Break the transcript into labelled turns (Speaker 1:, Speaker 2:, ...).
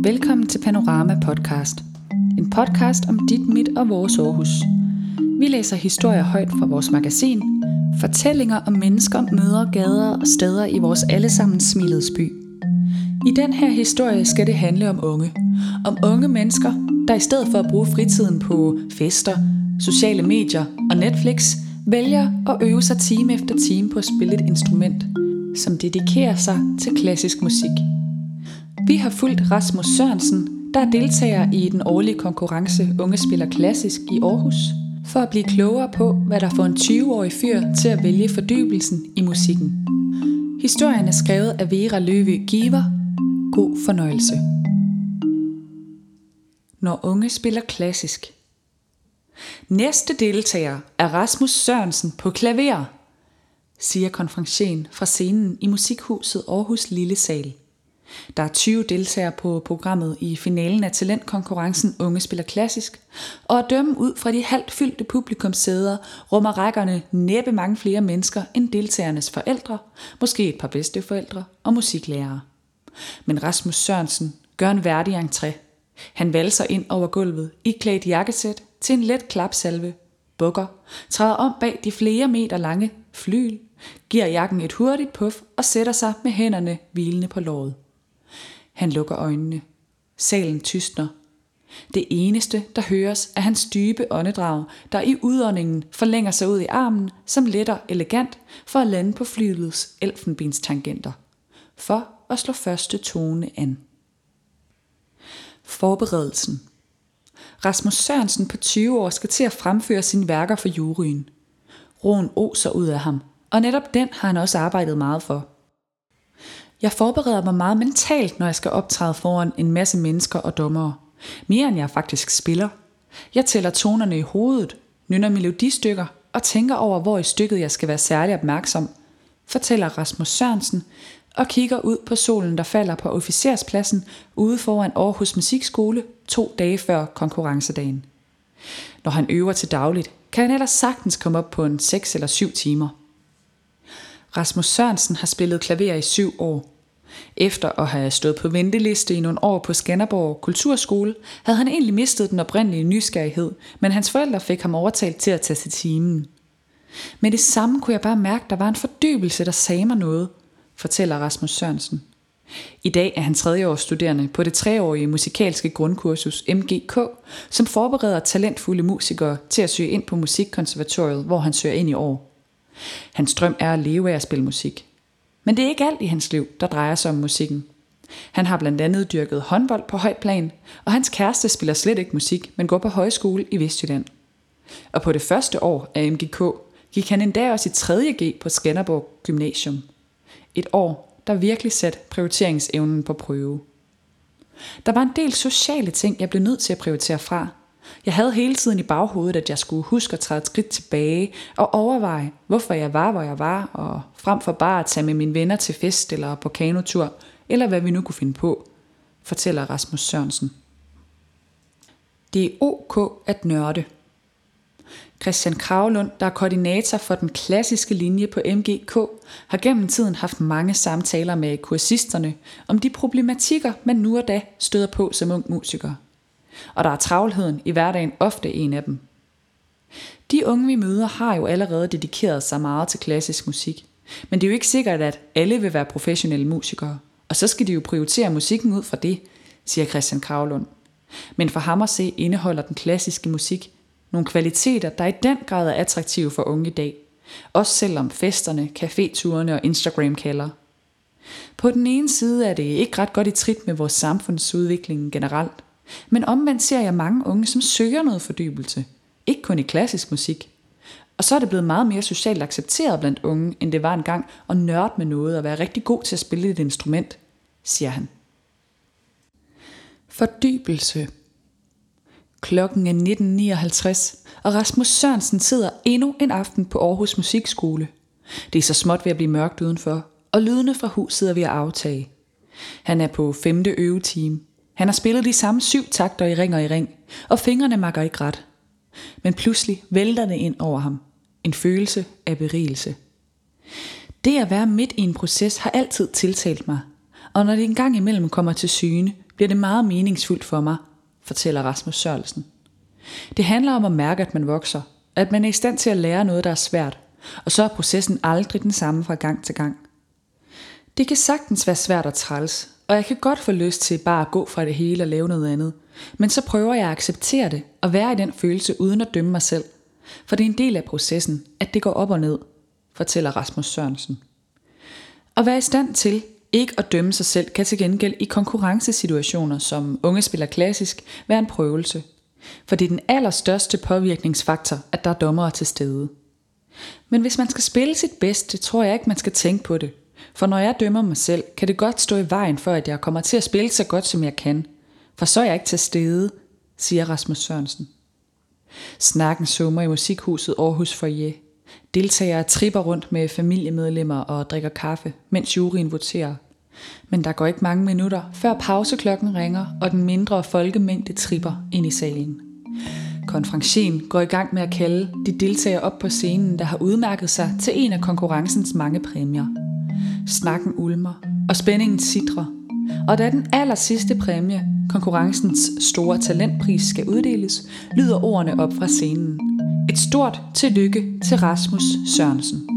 Speaker 1: Velkommen til Panorama Podcast. En podcast om dit, mit og vores Aarhus. Vi læser historier højt fra vores magasin, fortællinger om mennesker, møder, gader og steder i vores allesammen smilets by. I den her historie skal det handle om unge. Om unge mennesker, der i stedet for at bruge fritiden på fester, sociale medier og Netflix, vælger at øve sig time efter time på at spille et instrument, som dedikerer sig til klassisk musik. Vi har fulgt Rasmus Sørensen, der er deltager i den årlige konkurrence Unge Spiller Klassisk i Aarhus, for at blive klogere på, hvad der får en 20-årig fyr til at vælge fordybelsen i musikken. Historien er skrevet af Vera Løvø Giver. God fornøjelse. Når unge spiller klassisk. Næste deltager er Rasmus Sørensen på klaver, siger konferencen fra scenen i Musikhuset Aarhus Lille Sal. Der er 20 deltagere på programmet i finalen af talentkonkurrencen Unge Spiller Klassisk, og at dømme ud fra de halvt fyldte publikumssæder rummer rækkerne næppe mange flere mennesker end deltagernes forældre, måske et par bedsteforældre og musiklærere. Men Rasmus Sørensen gør en værdig entré. Han valser ind over gulvet, i klædt jakkesæt, til en let klapsalve, bukker, træder om bag de flere meter lange flyl, giver jakken et hurtigt puff og sætter sig med hænderne hvilende på låret. Han lukker øjnene. Salen tystner. Det eneste, der høres, er hans dybe åndedrag, der i udåndingen forlænger sig ud i armen, som letter elegant for at lande på flyets elfenbenstangenter. For at slå første tone an. Forberedelsen Rasmus Sørensen på 20 år skal til at fremføre sine værker for juryen. Roen oser ud af ham, og netop den har han også arbejdet meget for. Jeg forbereder mig meget mentalt, når jeg skal optræde foran en masse mennesker og dommere. Mere end jeg faktisk spiller. Jeg tæller tonerne i hovedet, nynner melodistykker og tænker over, hvor i stykket jeg skal være særlig opmærksom, fortæller Rasmus Sørensen og kigger ud på solen, der falder på officerspladsen ude foran Aarhus Musikskole to dage før konkurrencedagen. Når han øver til dagligt, kan han ellers sagtens komme op på en 6 eller 7 timer. Rasmus Sørensen har spillet klaver i syv år. Efter at have stået på venteliste i nogle år på Skanderborg Kulturskole, havde han egentlig mistet den oprindelige nysgerrighed, men hans forældre fik ham overtalt til at tage til timen. Men det samme kunne jeg bare mærke, der var en fordybelse, der sagde mig noget, fortæller Rasmus Sørensen. I dag er han tredjeårsstuderende på det treårige musikalske grundkursus MGK, som forbereder talentfulde musikere til at søge ind på Musikkonservatoriet, hvor han søger ind i år. Hans drøm er at leve af at spille musik. Men det er ikke alt i hans liv, der drejer sig om musikken. Han har blandt andet dyrket håndbold på højt plan, og hans kæreste spiller slet ikke musik, men går på højskole i Vestjylland. Og på det første år af MGK gik han endda også i 3. G på Skanderborg Gymnasium. Et år, der virkelig satte prioriteringsevnen på prøve. Der var en del sociale ting, jeg blev nødt til at prioritere fra, jeg havde hele tiden i baghovedet, at jeg skulle huske at træde et skridt tilbage og overveje, hvorfor jeg var, hvor jeg var, og frem for bare at tage med mine venner til fest eller på kanotur, eller hvad vi nu kunne finde på, fortæller Rasmus Sørensen. Det er ok at nørde. Christian Kravlund, der er koordinator for den klassiske linje på MGK, har gennem tiden haft mange samtaler med kursisterne om de problematikker, man nu og da støder på som ung musiker og der er travlheden i hverdagen ofte en af dem. De unge vi møder har jo allerede dedikeret sig meget til klassisk musik, men det er jo ikke sikkert, at alle vil være professionelle musikere, og så skal de jo prioritere musikken ud fra det, siger Christian Kravlund. Men for ham at se indeholder den klassiske musik nogle kvaliteter, der i den grad er attraktive for unge i dag, også selvom festerne, caféturene og Instagram kalder. På den ene side er det ikke ret godt i trit med vores samfundsudvikling generelt, men omvendt ser jeg mange unge, som søger noget fordybelse. Ikke kun i klassisk musik. Og så er det blevet meget mere socialt accepteret blandt unge, end det var engang at nørde med noget og være rigtig god til at spille et instrument, siger han. Fordybelse. Klokken er 19.59, og Rasmus Sørensen sidder endnu en aften på Aarhus Musikskole. Det er så småt ved at blive mørkt udenfor, og lydene fra huset er ved at aftage. Han er på femte øvetime, han har spillet de samme syv takter i ring og i ring, og fingrene makker ikke ret. Men pludselig vælter det ind over ham. En følelse af berigelse. Det at være midt i en proces har altid tiltalt mig, og når det engang imellem kommer til syne, bliver det meget meningsfuldt for mig, fortæller Rasmus Sørelsen. Det handler om at mærke, at man vokser, at man er i stand til at lære noget, der er svært, og så er processen aldrig den samme fra gang til gang. Det kan sagtens være svært at træls, og jeg kan godt få lyst til bare at gå fra det hele og lave noget andet. Men så prøver jeg at acceptere det og være i den følelse uden at dømme mig selv. For det er en del af processen, at det går op og ned, fortæller Rasmus Sørensen. At være i stand til ikke at dømme sig selv kan til gengæld i konkurrencesituationer, som unge spiller klassisk, være en prøvelse. For det er den allerstørste påvirkningsfaktor, at der er dommere til stede. Men hvis man skal spille sit bedste, tror jeg ikke, man skal tænke på det. For når jeg dømmer mig selv, kan det godt stå i vejen for, at jeg kommer til at spille så godt, som jeg kan. For så er jeg ikke til stede, siger Rasmus Sørensen. Snakken summer i musikhuset Aarhus Foyer. Deltagere tripper rundt med familiemedlemmer og drikker kaffe, mens juryen voterer. Men der går ikke mange minutter, før pauseklokken ringer, og den mindre folkemængde tripper ind i salen. Konferencien går i gang med at kalde de deltagere op på scenen, der har udmærket sig til en af konkurrencens mange præmier. Snakken ulmer, og spændingen sidrer. Og da den aller sidste præmie, konkurrencens store talentpris, skal uddeles, lyder ordene op fra scenen. Et stort tillykke til Rasmus Sørensen.